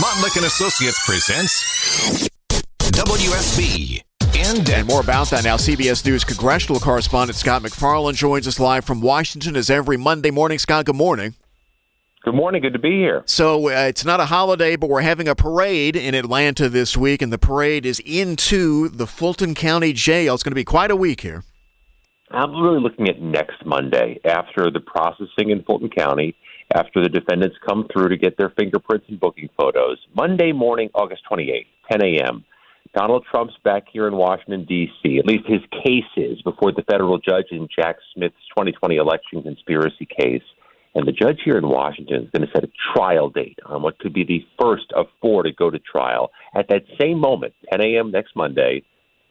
Montlick and Associates presents WSB. And, and more about that now. CBS News congressional correspondent Scott MacFarlane joins us live from Washington as every Monday morning. Scott, good morning. Good morning. Good to be here. So uh, it's not a holiday, but we're having a parade in Atlanta this week, and the parade is into the Fulton County Jail. It's going to be quite a week here. I'm really looking at next Monday after the processing in Fulton County, after the defendants come through to get their fingerprints and booking photos. Monday morning, August 28th, 10 a.m. Donald Trump's back here in Washington, D.C., at least his case is before the federal judge in Jack Smith's 2020 election conspiracy case. And the judge here in Washington is going to set a trial date on what could be the first of four to go to trial. At that same moment, 10 a.m. next Monday,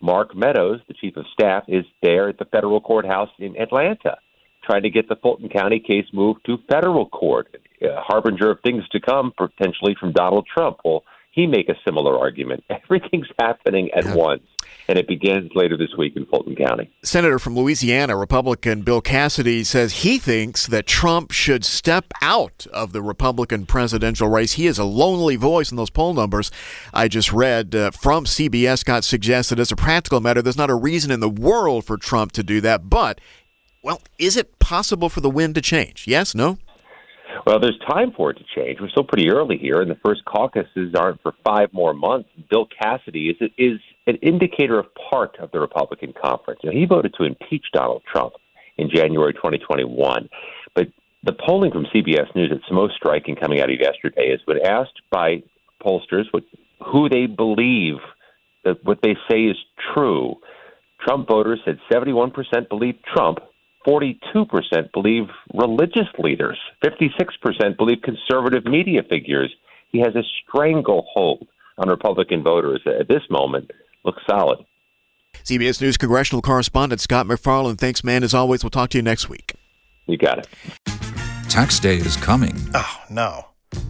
Mark Meadows, the chief of staff, is there at the federal courthouse in Atlanta trying to get the Fulton County case moved to federal court, a harbinger of things to come potentially from Donald Trump. Well, he make a similar argument. Everything's happening at yeah. once, and it begins later this week in Fulton County. Senator from Louisiana, Republican Bill Cassidy, says he thinks that Trump should step out of the Republican presidential race. He is a lonely voice in those poll numbers I just read uh, from CBS. Got suggested as a practical matter, there's not a reason in the world for Trump to do that, but well, is it possible for the wind to change? Yes, no? Well, there's time for it to change. We're still pretty early here, and the first caucuses aren't for five more months. Bill Cassidy is is an indicator of part of the Republican conference. Know, he voted to impeach Donald Trump in January 2021, but the polling from CBS News that's most striking coming out of yesterday is when asked by pollsters what, who they believe that what they say is true. Trump voters said 71% believe Trump, 42% believe religious leaders. 56% believe conservative media figures. He has a stranglehold on Republican voters at this moment. Looks solid. CBS News congressional correspondent Scott MacFarlane. Thanks, man. As always, we'll talk to you next week. You got it. Tax day is coming. Oh, no.